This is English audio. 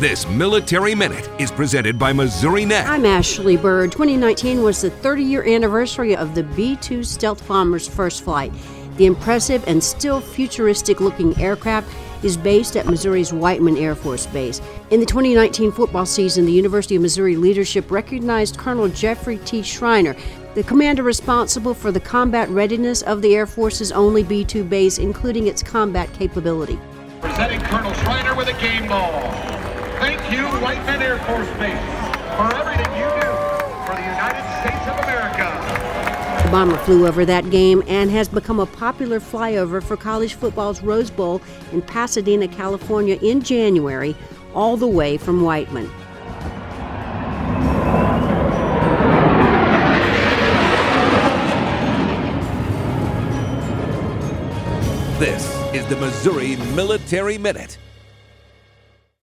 This Military Minute is presented by Missourinet. I'm Ashley Bird. 2019 was the 30 year anniversary of the B 2 stealth bomber's first flight. The impressive and still futuristic looking aircraft is based at Missouri's Whiteman Air Force Base. In the 2019 football season, the University of Missouri leadership recognized Colonel Jeffrey T. Schreiner, the commander responsible for the combat readiness of the Air Force's only B 2 base, including its combat capability. Presenting Colonel Schreiner with a game ball. Thank you, Whiteman Air Force Base, for everything you do for the United States of America. The bomber flew over that game and has become a popular flyover for college football's Rose Bowl in Pasadena, California in January, all the way from Whiteman. This is the Missouri Military Minute.